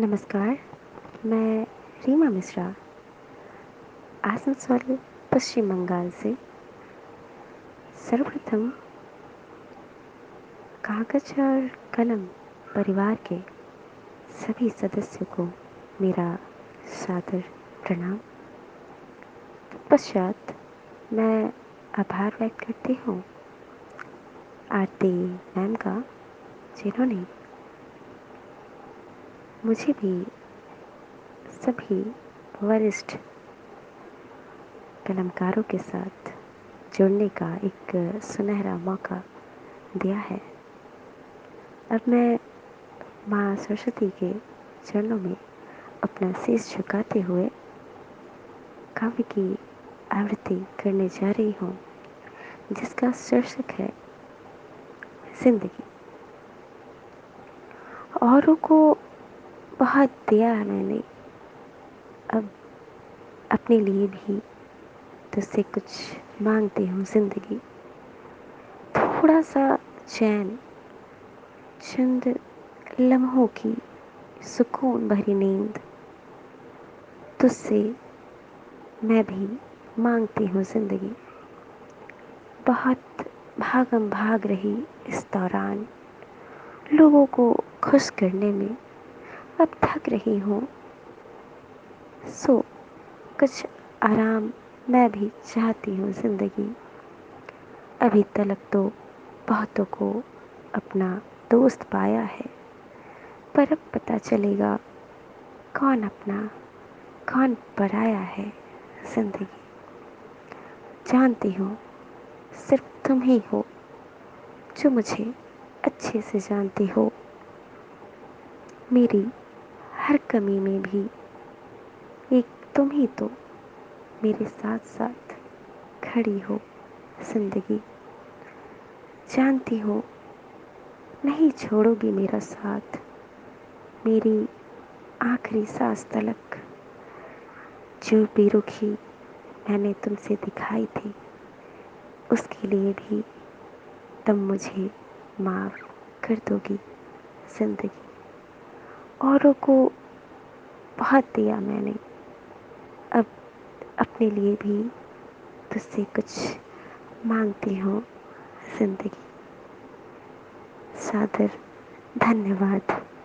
नमस्कार, मैं रीमा मिश्रा। आसनसोल पश्चिम बंगाल से। सर्वप्रथम, कागज़ और कलम परिवार के सभी सदस्यों को मेरा सादर प्रणाम। पश्चात मैं आभार व्यक्त करती हूँ आरती मैम का, जिन्होंने मुझे भी सभी वरिष्ठ कलमकारों के साथ जुड़ने का एक सुनहरा मौका दिया है। अब मैं माँ सरस्वती के चरणों में अपना शीश झुकाते हुए काव्य की आवृत्ति करने जा रही हूँ, जिसका शीर्षक है, ज़िंदगी। औरों को बहुत दिया है मैंने। अब अपने लिए भी तुझसे कुछ मांगती हूँ ज़िंदगी। थोड़ा सा चैन, चंद लम्हों की सुकून भरी नींद तुझसे मैं भी मांगती हूँ ज़िंदगी। बहुत भागम भाग रही इस दौरान लोगों को खुश करने में अब थक रही हूँ। सो, कुछ आराम मैं भी चाहती हूँ ज़िंदगी। अभी तलक तो बहुतों को अपना दोस्त पाया है, पर अब पता चलेगा कौन अपना, कौन पराया है ज़िंदगी। जानती हूँ, सिर्फ़ तुम ही हो, जो मुझे अच्छे से जानती हो। मेरी हर कमी में भी एक तुम ही तो मेरे साथ साथ खड़ी हो ज़िंदगी। जानती हो, नहीं छोड़ोगी मेरा साथ। मेरी आखिरी सांस तलक जो भी रुखी मैंने तुमसे दिखाई थी, उसके लिए भी तुम मुझे माफ़ कर दोगी ज़िंदगी। औरों को बहुत दिया मैंने। अब अपने लिए भी तुझसे कुछ मांगती हूँ ज़िंदगी। सादर, धन्यवाद।